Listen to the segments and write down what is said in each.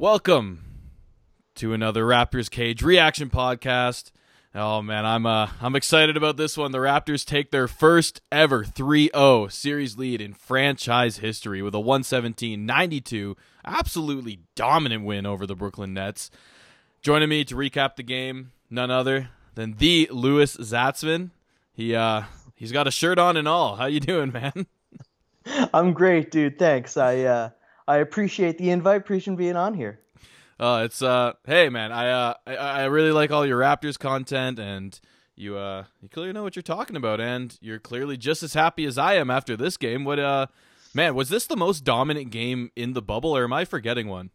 Welcome to another Raptors Cage reaction podcast. Oh man, I'm uh I'm excited about this one. The Raptors take their first ever 3-0 series lead in franchise history with a 117-92 absolutely dominant win over the Brooklyn Nets. Joining me to recap the game, none other than the Lewis Zatzman. He uh he's got a shirt on and all. How you doing, man? I'm great, dude. Thanks. I uh I appreciate the invite. Appreciate being on here. Uh, it's uh, hey man, I uh, I, I really like all your Raptors content, and you uh, you clearly know what you're talking about, and you're clearly just as happy as I am after this game. What uh, man, was this the most dominant game in the bubble, or am I forgetting one?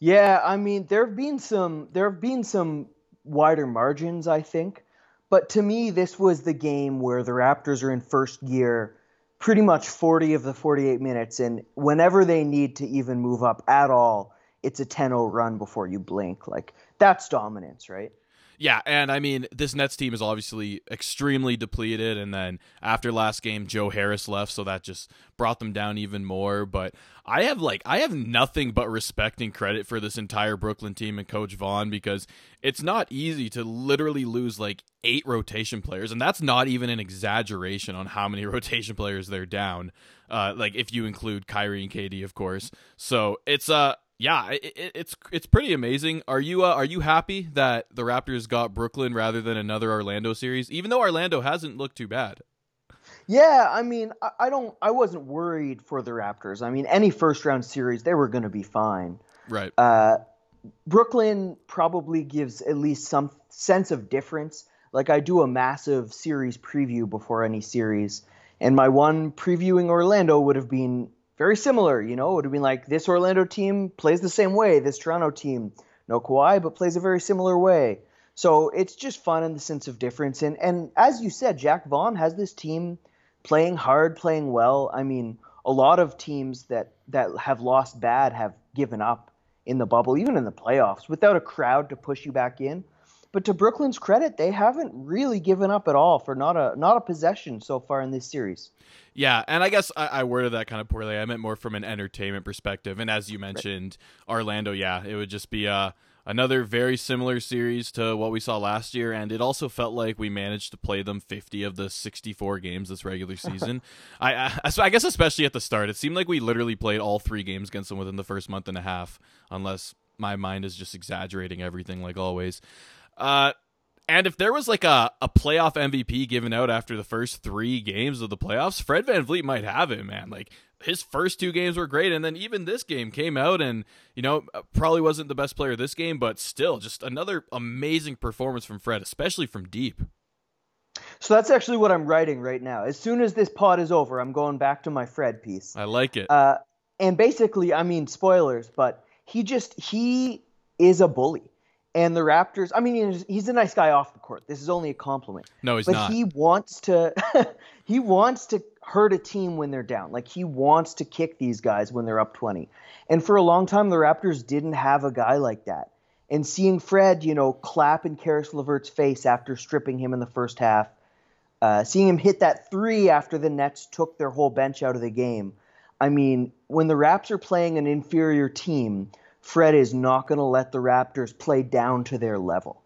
Yeah, I mean, there have been some there have been some wider margins, I think, but to me, this was the game where the Raptors are in first gear pretty much 40 of the 48 minutes. And whenever they need to even move up at all, it's a 10 0 run before you blink. Like, that's dominance, right? Yeah, and I mean, this Nets team is obviously extremely depleted. And then after last game, Joe Harris left, so that just brought them down even more. But I have like I have nothing but respect and credit for this entire Brooklyn team and Coach Vaughn because it's not easy to literally lose like eight rotation players, and that's not even an exaggeration on how many rotation players they're down. Uh, like if you include Kyrie and KD, of course. So it's uh yeah, it, it, it's it's pretty amazing. Are you uh, are you happy that the Raptors got Brooklyn rather than another Orlando series? Even though Orlando hasn't looked too bad. Yeah, I mean, I, I don't, I wasn't worried for the Raptors. I mean, any first round series, they were going to be fine. Right. Uh, Brooklyn probably gives at least some sense of difference. Like I do a massive series preview before any series, and my one previewing Orlando would have been very similar. You know, it would have been like this Orlando team plays the same way. This Toronto team, no Kawhi, but plays a very similar way. So it's just fun in the sense of difference. And and as you said, Jacque Vaughn has this team playing hard, playing well. I mean, a lot of teams that that have lost bad have given up in the bubble, even in the playoffs, without a crowd to push you back in. But to Brooklyn's credit, they haven't really given up at all for not a not a possession so far in this series. Yeah, and I guess I, I worded that kind of poorly. I meant more from an entertainment perspective. And as you mentioned, right. Orlando, yeah, it would just be uh another very similar series to what we saw last year, and it also felt like we managed to play them 50 of the 64 games this regular season. I, I, I guess especially at the start, it seemed like we literally played all three games against them within the first month and a half, unless my mind is just exaggerating everything like always. Uh, and if there was like a, a playoff MVP given out after the first three games of the playoffs, Fred VanVleet might have it, man. Like his first two games were great, and then even this game came out, and you know probably wasn't the best player this game, but still just another amazing performance from Fred, especially from deep. So that's actually what I'm writing right now. As soon as this pod is over, I'm going back to my Fred piece. I like it. Uh, and basically, I mean spoilers, but he just he is a bully. And the Raptors, I mean, he's a nice guy off the court. This is only a compliment. No, he's but not. But he wants to, he wants to hurt a team when they're down. Like he wants to kick these guys when they're up 20. And for a long time, the Raptors didn't have a guy like that. And seeing Fred, you know, clap in Caris LeVert's face after stripping him in the first half, uh, seeing him hit that three after the Nets took their whole bench out of the game. I mean, when the Raps are playing an inferior team, Fred is not going to let the Raptors play down to their level.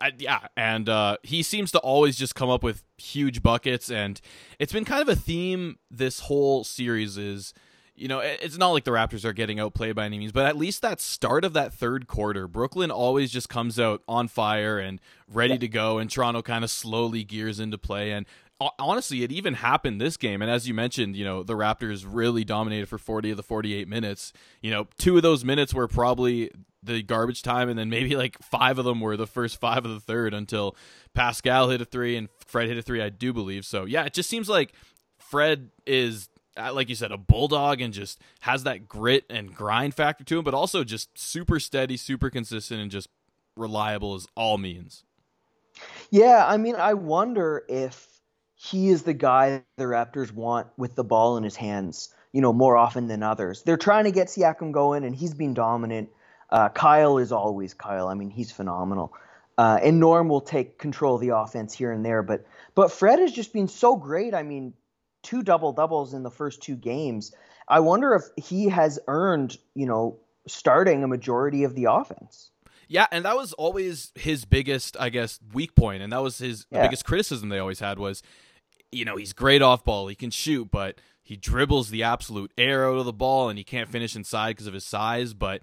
I, yeah, and uh, he seems to always just come up with huge buckets, and it's been kind of a theme this whole series. Is you know, it's not like the Raptors are getting outplayed by any means, but at least that start of that third quarter, Brooklyn always just comes out on fire and ready yeah. to go, and Toronto kind of slowly gears into play. And honestly, it even happened this game. And as you mentioned, you know, the Raptors really dominated for 40 of the 48 minutes. You know, two of those minutes were probably the garbage time, and then maybe like five of them were the first five of the third until Pascal hit a three and Fred hit a three, I do believe. So, yeah, it just seems like Fred is uh, like you said, a bulldog and just has that grit and grind factor to him, but also just super steady, super consistent, and just reliable as all means. Yeah, I mean, I wonder if he is the guy the Raptors want with the ball in his hands, you know, more often than others. They're trying to get Siakam going, and he's been dominant. Uh, Kyle is always Kyle. I mean, he's phenomenal. Uh, and Norm will take control of the offense here and there, but but Fred has just been so great. I mean, two double doubles in the first two games, I wonder if he has earned, you know, starting a majority of the offense. Yeah, and that was always his biggest, I guess, weak point, and that was his Yeah. biggest criticism they always had was, you know, he's great off ball, he can shoot, but he dribbles the absolute air out of the ball, and he can't finish inside because of his size. But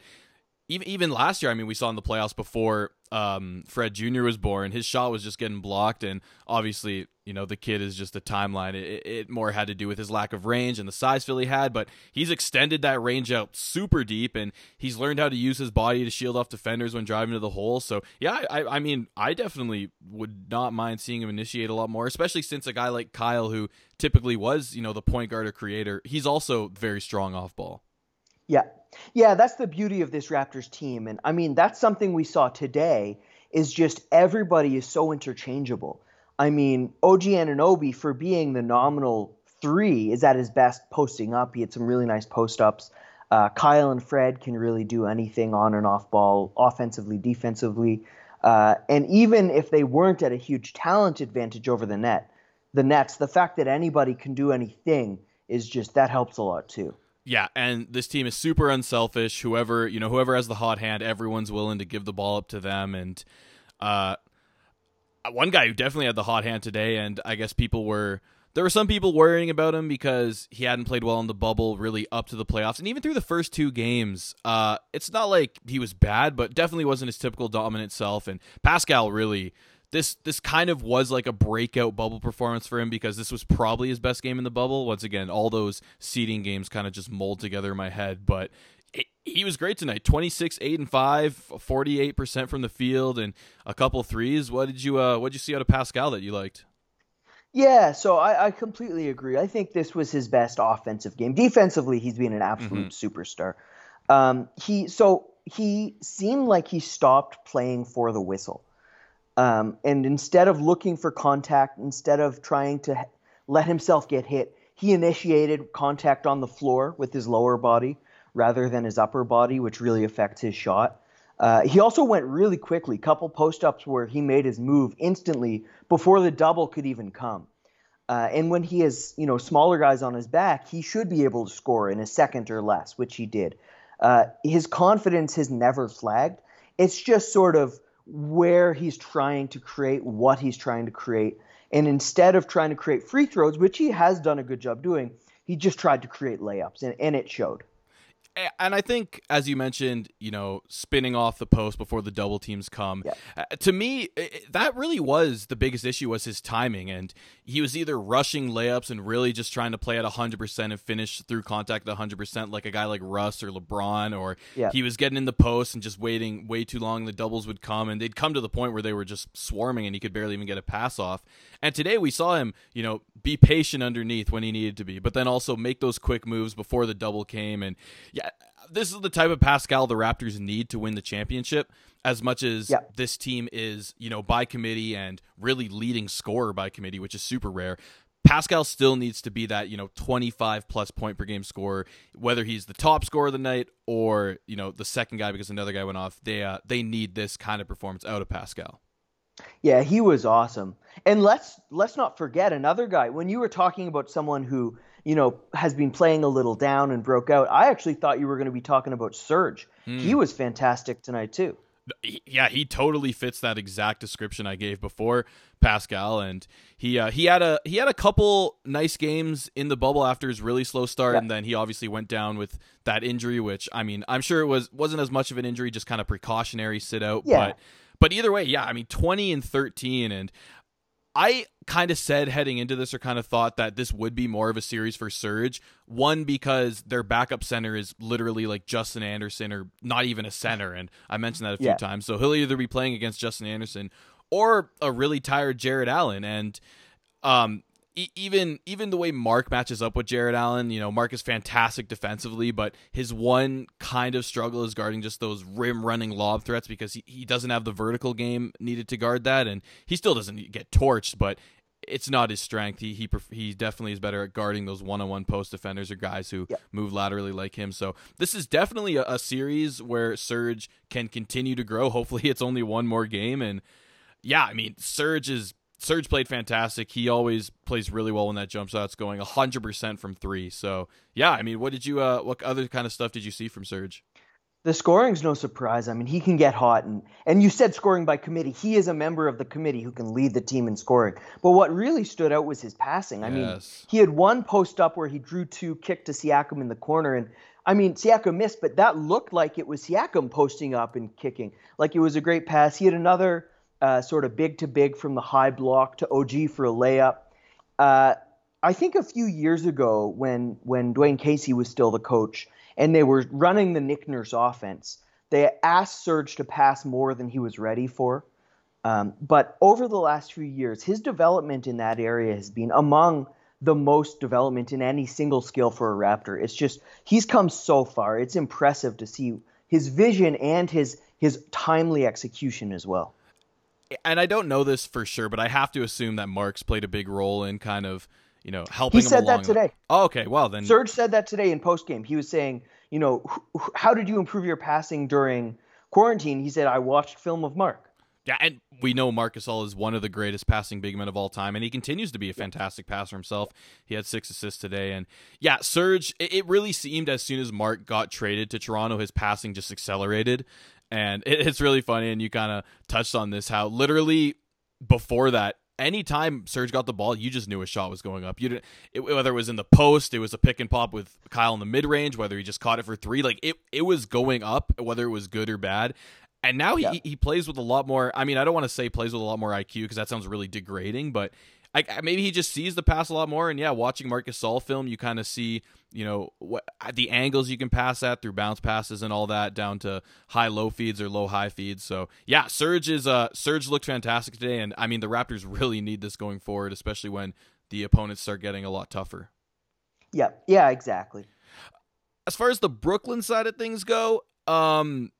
even even last year, I mean, we saw in the playoffs before um, Fred Jr. was born, his shot was just getting blocked, and obviously, you know, the kid is just a timeline. It, it more had to do with his lack of range and the size Philly had, but he's extended that range out super deep, and he's learned how to use his body to shield off defenders when driving to the hole. So yeah, I, I mean, I definitely would not mind seeing him initiate a lot more, especially since a guy like Kyle, who typically was, you know, the point guard or creator, he's also very strong off ball. Yeah. Yeah, that's the beauty of this Raptors team. And I mean, that's something we saw today is just everybody is so interchangeable. I mean, OG Anunoby, for being the nominal three, is at his best posting up. He had some really nice post ups. Uh, Kyle and Fred can really do anything on and off ball, offensively, defensively. Uh, and even if they weren't at a huge talent advantage over the net, the Nets, the fact that anybody can do anything is just that helps a lot too. Yeah, and this team is super unselfish. Whoever you know, whoever has the hot hand, everyone's willing to give the ball up to them. And uh, one guy who definitely had the hot hand today, and I guess people were there were some people worrying about him because he hadn't played well in the bubble, really up to the playoffs, and even through the first two games. Uh, it's not like he was bad, but definitely wasn't his typical dominant self. And Pascal really this this kind of was like a breakout bubble performance for him because this was probably his best game in the bubble. Once again, all those seeding games kind of just mold together in my head, but it, he was great tonight. 26 8 and 5, 48% from the field and a couple threes. What did you uh what did you see out of Pascal that you liked? Yeah, so I, I completely agree. I think this was his best offensive game. Defensively, he's been an absolute superstar. Um, he so he seemed like he stopped playing for the whistle. Um, and instead of looking for contact, instead of trying to let himself get hit, he initiated contact on the floor with his lower body rather than his upper body, which really affects his shot. Uh, he also went really quickly, couple post ups where he made his move instantly before the double could even come. Uh, and when he has you know smaller guys on his back, he should be able to score in a second or less, which he did. Uh, his confidence has never flagged. It's just sort of where he's trying to create, what he's trying to create, and instead of trying to create free throws, which he has done a good job doing, he just tried to create layups, and, and it showed. And I think, as you mentioned, you know, spinning off the post before the double teams come. Yeah. Uh, to me, i- i- that really was the biggest issue was his timing, and he was either rushing layups and really just trying to play at hundred percent and finish through contact at hundred percent, like a guy like Russ or LeBron, or Yeah. he was getting in the post and just waiting way too long. The doubles would come, and they'd come to the point where they were just swarming, and he could barely even get a pass off. And today we saw him, you know, be patient underneath when he needed to be, but then also make those quick moves before the double came. And yeah, this is the type of Pascal the Raptors need to win the championship. As much as Yeah. this team is, you know, by committee and really leading scorer by committee, which is super rare. Pascal still needs to be that, you know, 25 plus point per game scorer, whether he's the top scorer of the night or, you know, the second guy because another guy went off. They uh, they need this kind of performance out of Pascal. Yeah, he was awesome. And let's let's not forget another guy. When you were talking about someone who, you know, has been playing a little down and broke out, I actually thought you were going to be talking about Serge. He was fantastic tonight too. Yeah, he totally fits that exact description I gave before Pascal, and he uh, he had a he had a couple nice games in the bubble after his really slow start, Yeah. and then he obviously went down with that injury, which I mean I'm sure it was wasn't as much of an injury, just kind of precautionary sit out, Yeah. but but either way, yeah, I mean 20 and 13, and I kind of said heading into this, or kind of thought that this would be more of a series for Serge. One because their backup center is literally like Justin Anderson, or not even a center, and I mentioned that a few Yeah. times. So he'll either be playing against Justin Anderson or a really tired Jarrett Allen, and um, e- even even the way Marc matches up with Jarrett Allen, you know, Marc is fantastic defensively, but his one kind of struggle is guarding just those rim running lob threats because he, he doesn't have the vertical game needed to guard that, and he still doesn't get torched, but it's not his strength. He he he definitely is better at guarding those one on one post defenders or guys who Yeah. move laterally like him. So this is definitely a, a series where Serge can continue to grow. Hopefully, it's only one more game, and yeah, I mean, Serge is Serge played fantastic. He always plays really well when that jump shot's going 100% from 3. So, yeah, I mean, what did you uh what other kind of stuff did you see from Serge? The scoring's no surprise. I mean, he can get hot and and you said scoring by committee. He is a member of the committee who can lead the team in scoring. But what really stood out was his passing. I yes. mean, he had one post up where he drew two, kicked to Siakam in the corner and I mean, Siakam missed, but that looked like it was Siakam posting up and kicking. Like it was a great pass. He had another uh, sort of big to big from the high block to OG for a layup. Uh, I think a few years ago when when Dwane Casey was still the coach and they were running the Nick Nurse offense, they asked Serge to pass more than he was ready for. Um, but over the last few years, his development in that area has been among the most development in any single skill for a Raptor. It's just he's come so far. It's impressive to see his vision and his his timely execution as well and I don't know this for sure, but I have to assume that Marks played a big role in kind of you know helping. He said that today. Oh, okay, well then. Serge said that today in post game. He was saying, you know, how did you improve your passing during quarantine? He said, I watched film of Marc. Yeah, and we know Marc Gasol is one of the greatest passing big men of all time, and he continues to be a fantastic passer himself. He had six assists today, and yeah, Serge. It really seemed as soon as Marc got traded to Toronto, his passing just accelerated, and it's really funny. And you kind of touched on this how literally before that, anytime Serge got the ball, you just knew a shot was going up. You didn't it, whether it was in the post, it was a pick and pop with Kyle in the mid range, whether he just caught it for three, like it it was going up, whether it was good or bad. And now he, yeah. he plays with a lot more. I mean, I don't want to say plays with a lot more IQ because that sounds really degrading, but I, maybe he just sees the pass a lot more. And yeah, watching Marcus Gasol film, you kind of see, you know, what the angles you can pass at through bounce passes and all that down to high low feeds or low high feeds. So yeah, Serge is uh Serge looked fantastic today, and I mean the Raptors really need this going forward, especially when the opponents start getting a lot tougher. Yeah, yeah, exactly. As far as the Brooklyn side of things go, um,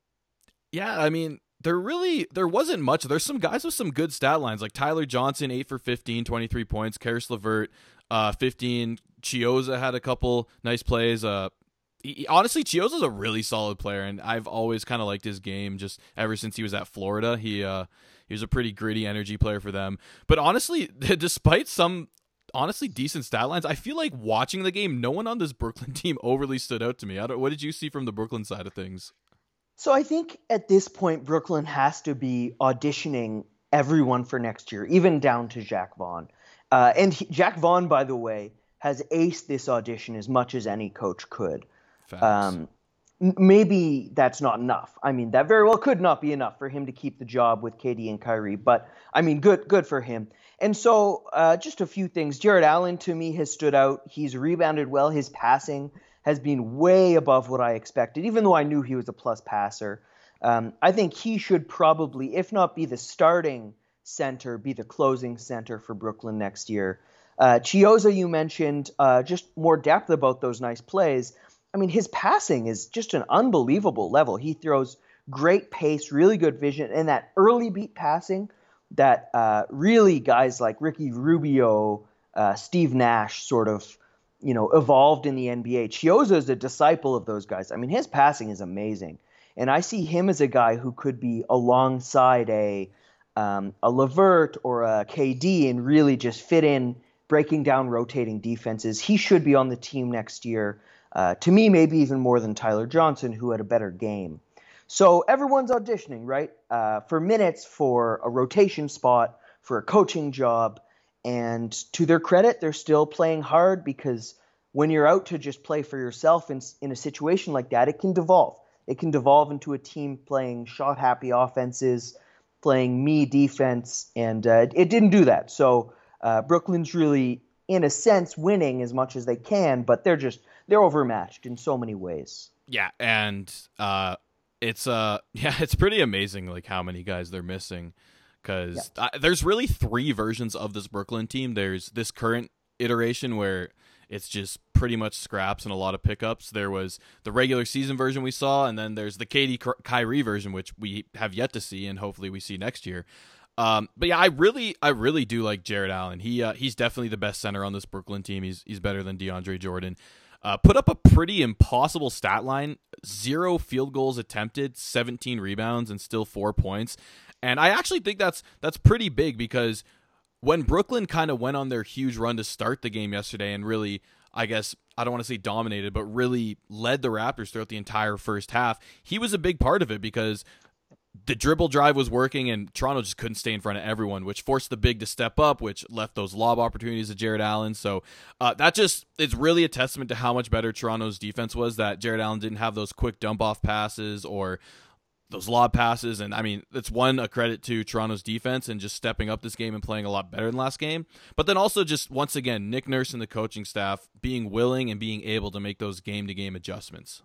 yeah, I mean there really there wasn't much. There's some guys with some good stat lines like Tyler Johnson, 8 for 15, 23 points, Caris LeVert, uh 15. Chiozza had a couple nice plays. Uh he, honestly, Chiozza's a really solid player, and I've always kind of liked his game just ever since he was at Florida. He uh, he was a pretty gritty energy player for them. But honestly, despite some honestly decent stat lines, I feel like watching the game, no one on this Brooklyn team overly stood out to me. I don't, what did you see from the Brooklyn side of things? So I think at this point, Brooklyn has to be auditioning everyone for next year, even down to Jacque Vaughn. Uh, and he, Jacque Vaughn, by the way, has aced this audition as much as any coach could. Um, maybe that's not enough. I mean, that very well could not be enough for him to keep the job with KD and Kyrie. But I mean, good, good for him. And so, uh, just a few things. Jarrett Allen to me has stood out. He's rebounded well. His passing has been way above what I expected, even though I knew he was a plus passer. Um, I think he should probably, if not be the starting center, be the closing center for Brooklyn next year. Uh, Chiozza, you mentioned, uh, just more depth about those nice plays. I mean, his passing is just an unbelievable level. He throws great pace, really good vision, and that early beat passing that uh, really guys like Ricky Rubio, uh, Steve Nash sort of you know, evolved in the NBA. Chiozza is a disciple of those guys. I mean, his passing is amazing, and I see him as a guy who could be alongside a um, a LeVert or a KD and really just fit in, breaking down rotating defenses. He should be on the team next year. Uh, to me, maybe even more than Tyler Johnson, who had a better game. So everyone's auditioning, right, uh, for minutes for a rotation spot, for a coaching job. And to their credit, they're still playing hard because when you're out to just play for yourself in, in a situation like that, it can devolve. It can devolve into a team playing shot happy offenses, playing me defense, and uh, it didn't do that. So uh, Brooklyn's really, in a sense, winning as much as they can, but they're just they're overmatched in so many ways. Yeah, and uh, it's uh yeah, it's pretty amazing like how many guys they're missing because yeah. there's really three versions of this Brooklyn team. There's this current iteration where it's just pretty much scraps and a lot of pickups. There was the regular season version we saw, and then there's the KD Kyrie version, which we have yet to see, and hopefully we see next year. Um, but yeah, I really, I really do like Jarrett Allen. He uh, he's definitely the best center on this Brooklyn team. He's he's better than DeAndre Jordan. Uh, put up a pretty impossible stat line: zero field goals attempted, 17 rebounds, and still four points. And I actually think that's that's pretty big because when Brooklyn kind of went on their huge run to start the game yesterday and really, I guess, I don't want to say dominated, but really led the Raptors throughout the entire first half, he was a big part of it because the dribble drive was working and Toronto just couldn't stay in front of everyone, which forced the big to step up, which left those lob opportunities to Jarrett Allen. So uh, that just it's really a testament to how much better Toronto's defense was that Jarrett Allen didn't have those quick dump off passes or those lob passes. And I mean, it's one a credit to Toronto's defense and just stepping up this game and playing a lot better than last game. But then also just once again, Nick Nurse and the coaching staff being willing and being able to make those game to game adjustments.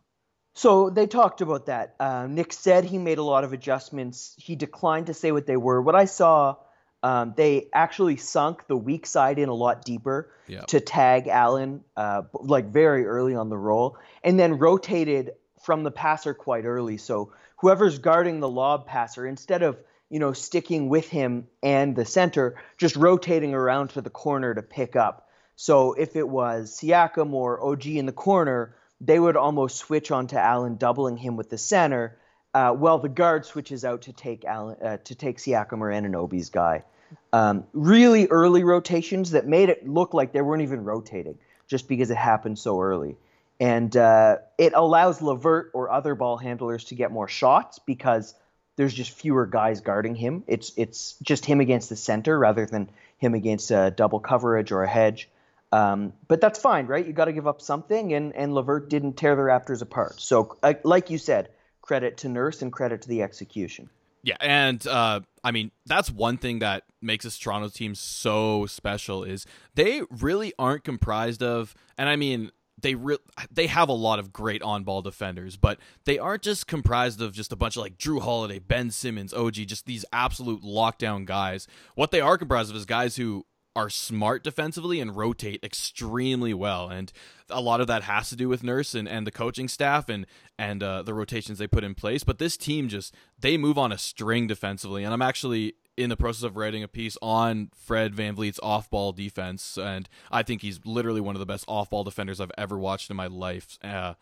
So they talked about that. Uh, Nick said he made a lot of adjustments. He declined to say what they were. What I saw, um, they actually sunk the weak side in a lot deeper yep. to tag Allen, uh, like very early on the roll, and then rotated from the passer quite early. So whoever's guarding the lob passer, instead of you know sticking with him and the center, just rotating around to the corner to pick up. So if it was Siakam or OG in the corner they would almost switch onto Allen, doubling him with the center, uh, while the guard switches out to take Allen uh, to take Siakam or Anunoby's guy. Um, really early rotations that made it look like they weren't even rotating, just because it happened so early. And uh, it allows LeVert or other ball handlers to get more shots because there's just fewer guys guarding him. It's it's just him against the center rather than him against a double coverage or a hedge. Um, but that's fine, right? You got to give up something, and and LeVert didn't tear the Raptors apart. So, like you said, credit to Nurse and credit to the execution. Yeah, and uh, I mean that's one thing that makes this Toronto team so special is they really aren't comprised of, and I mean they re- they have a lot of great on ball defenders, but they aren't just comprised of just a bunch of like Jrue Holiday, Ben Simmons, OG, just these absolute lockdown guys. What they are comprised of is guys who are smart defensively and rotate extremely well. And a lot of that has to do with Nurse and, and the coaching staff and and uh, the rotations they put in place. But this team just they move on a string defensively. And I'm actually in the process of writing a piece on Fred VanVleet's off ball defense. And I think he's literally one of the best off ball defenders I've ever watched in my life. Uh,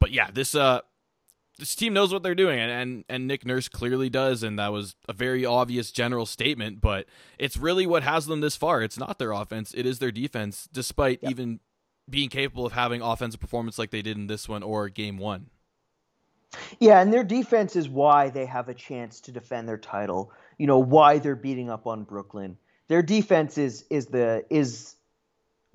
but yeah, this uh this team knows what they're doing, and, and and Nick Nurse clearly does, and that was a very obvious general statement. But it's really what has them this far. It's not their offense; it is their defense, despite yep. even being capable of having offensive performance like they did in this one or Game One. Yeah, and their defense is why they have a chance to defend their title. You know why they're beating up on Brooklyn. Their defense is is the is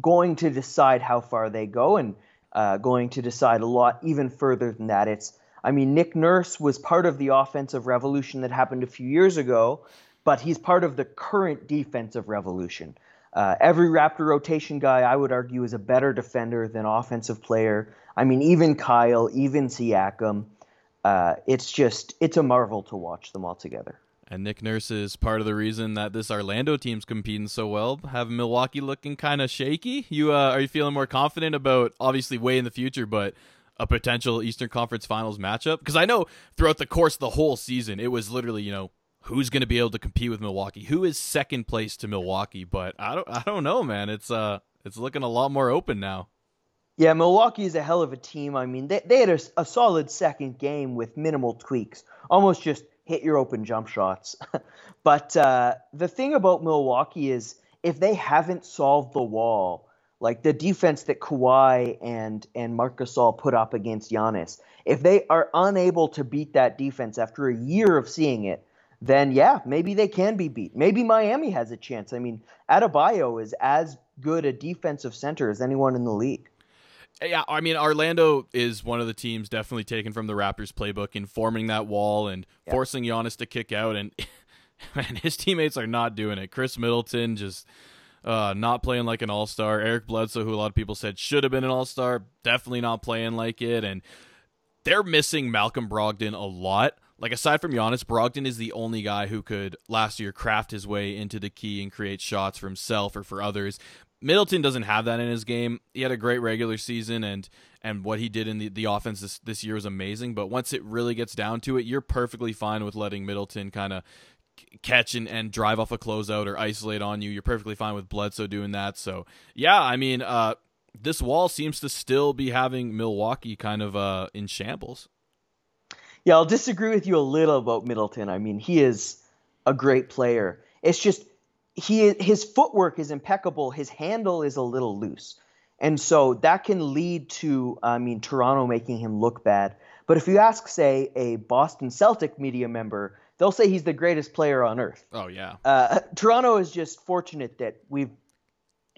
going to decide how far they go, and uh, going to decide a lot even further than that. It's I mean, Nick Nurse was part of the offensive revolution that happened a few years ago, but he's part of the current defensive revolution. Uh, every Raptor rotation guy, I would argue, is a better defender than offensive player. I mean, even Kyle, even Siakam. Uh, it's just, it's a marvel to watch them all together. And Nick Nurse is part of the reason that this Orlando team's competing so well. Have Milwaukee looking kind of shaky? You uh, are you feeling more confident about obviously way in the future, but a potential Eastern Conference Finals matchup? Because I know throughout the course of the whole season, it was literally, you know, who's going to be able to compete with Milwaukee? Who is second place to Milwaukee? But I don't, I don't know, man. It's uh, it's looking a lot more open now. Yeah, Milwaukee is a hell of a team. I mean, they, they had a, a solid second game with minimal tweaks, almost just hit your open jump shots. but uh, the thing about Milwaukee is if they haven't solved the wall like the defense that Kawhi and and Marc Gasol put up against Giannis, if they are unable to beat that defense after a year of seeing it, then yeah, maybe they can be beat. Maybe Miami has a chance. I mean, Adebayo is as good a defensive center as anyone in the league. Yeah, I mean, Orlando is one of the teams definitely taken from the Raptors playbook in forming that wall and yeah. forcing Giannis to kick out. And man, his teammates are not doing it. Khris Middleton just uh, not playing like an all star. Eric Bledsoe, who a lot of people said should have been an all star, definitely not playing like it. And they're missing Malcolm Brogdon a lot. Like aside from Giannis, Brogdon is the only guy who could last year craft his way into the key and create shots for himself or for others. Middleton doesn't have that in his game. He had a great regular season and and what he did in the, the offense this, this year was amazing. But once it really gets down to it, you're perfectly fine with letting Middleton kind of catch and, and drive off a closeout or isolate on you. You're perfectly fine with Bledsoe doing that. So yeah, I mean, uh, this wall seems to still be having Milwaukee kind of uh, in shambles. Yeah, I'll disagree with you a little about Middleton. I mean, he is a great player. It's just he his footwork is impeccable. His handle is a little loose, and so that can lead to I mean Toronto making him look bad. But if you ask, say, a Boston Celtic media member, they'll say he's the greatest player on earth. Oh yeah. Uh, Toronto is just fortunate that we've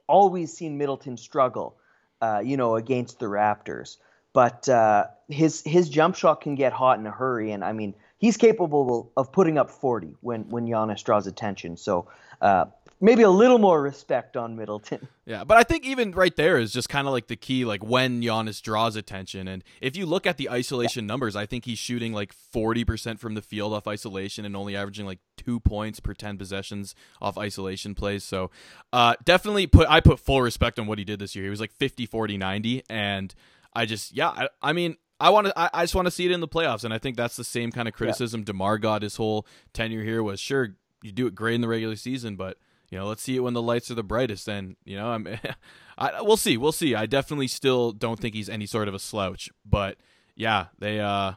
always seen Middleton struggle, uh, you know, against the Raptors. But uh, his his jump shot can get hot in a hurry, and I mean he's capable of putting up 40 when when Giannis draws attention. So uh, maybe a little more respect on Middleton. Yeah, but I think even right there is just kind of like the key, like when Giannis draws attention. And if you look at the isolation yeah. numbers, I think he's shooting like 40% from the field off isolation and only averaging like two points per 10 possessions off isolation plays. So uh, definitely put, I put full respect on what he did this year. He was like 50, 40, 90. And I just, yeah, I, I mean, I want to. I, I, just want to see it in the playoffs, and I think that's the same kind of criticism yeah. DeMar got his whole tenure here. Was sure you do it great in the regular season, but you know, let's see it when the lights are the brightest. And you know, I'm, I we'll see, we'll see. I definitely still don't think he's any sort of a slouch, but yeah, they. uh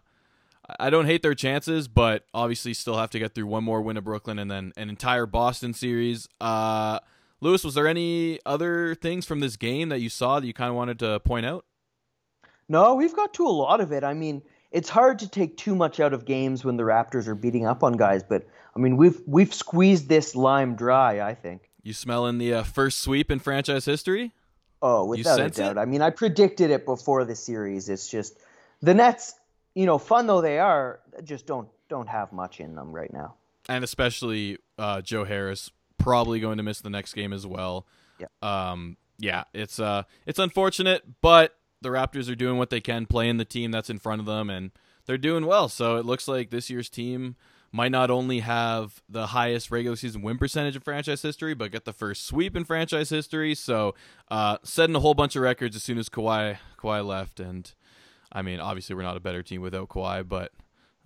I don't hate their chances, but obviously still have to get through one more win of Brooklyn and then an entire Boston series. Uh, Lewis, was there any other things from this game that you saw that you kind of wanted to point out? No, we've got to a lot of it. I mean, it's hard to take too much out of games when the Raptors are beating up on guys, but I mean, we've we've squeezed this lime dry. I think. You smelling the uh, first sweep in franchise history? Oh, without a doubt. It? I mean, I predicted it before the series. It's just the Nets, you know, fun though they are, just don't don't have much in them right now. And especially uh, Joe Harris probably going to miss the next game as well. Yeah. Um. Yeah. It's uh. It's unfortunate, but the Raptors are doing what they can, playing the team that's in front of them, and they're doing well. So it looks like this year's team might not only have the highest regular season win percentage in franchise history, but get the first sweep in franchise history. So uh, setting a whole bunch of records as soon as Kawhi Kawhi left, and I mean, obviously we're not a better team without Kawhi, but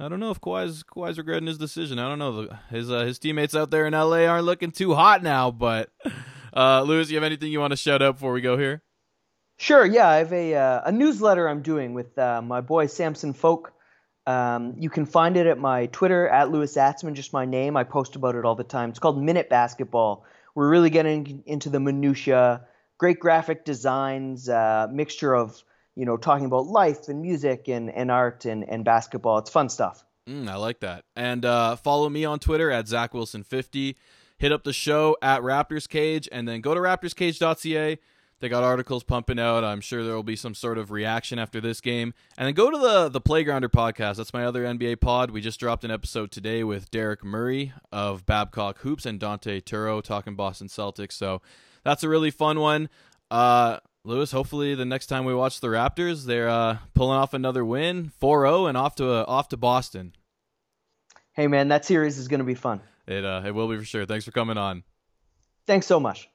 I don't know if Kawhi's Kawhi's regretting his decision. I don't know. His uh, his teammates out there in LA aren't looking too hot now. But uh, Lewis, you have anything you want to shout out before we go here? Sure. Yeah, I have a uh, a newsletter I'm doing with uh, my boy Samson Folk. Um, you can find it at my Twitter at Lewis Zatzman, just my name. I post about it all the time. It's called Minute Basketball. We're really getting into the minutia. Great graphic designs, uh, mixture of you know talking about life and music and, and art and, and basketball. It's fun stuff. Mm, I like that. And uh, follow me on Twitter at Zach Wilson 50 Hit up the show at Raptors Cage, and then go to raptorscage.ca they got articles pumping out. I'm sure there will be some sort of reaction after this game. And then go to the the Playgrounder podcast. That's my other NBA pod. We just dropped an episode today with Derek Murray of Babcock Hoops and Dante Turo talking Boston Celtics. So that's a really fun one. Uh, Lewis, hopefully the next time we watch the Raptors, they're uh, pulling off another win, 4-0, and off to a, off to Boston. Hey man, that series is going to be fun. It uh, it will be for sure. Thanks for coming on. Thanks so much.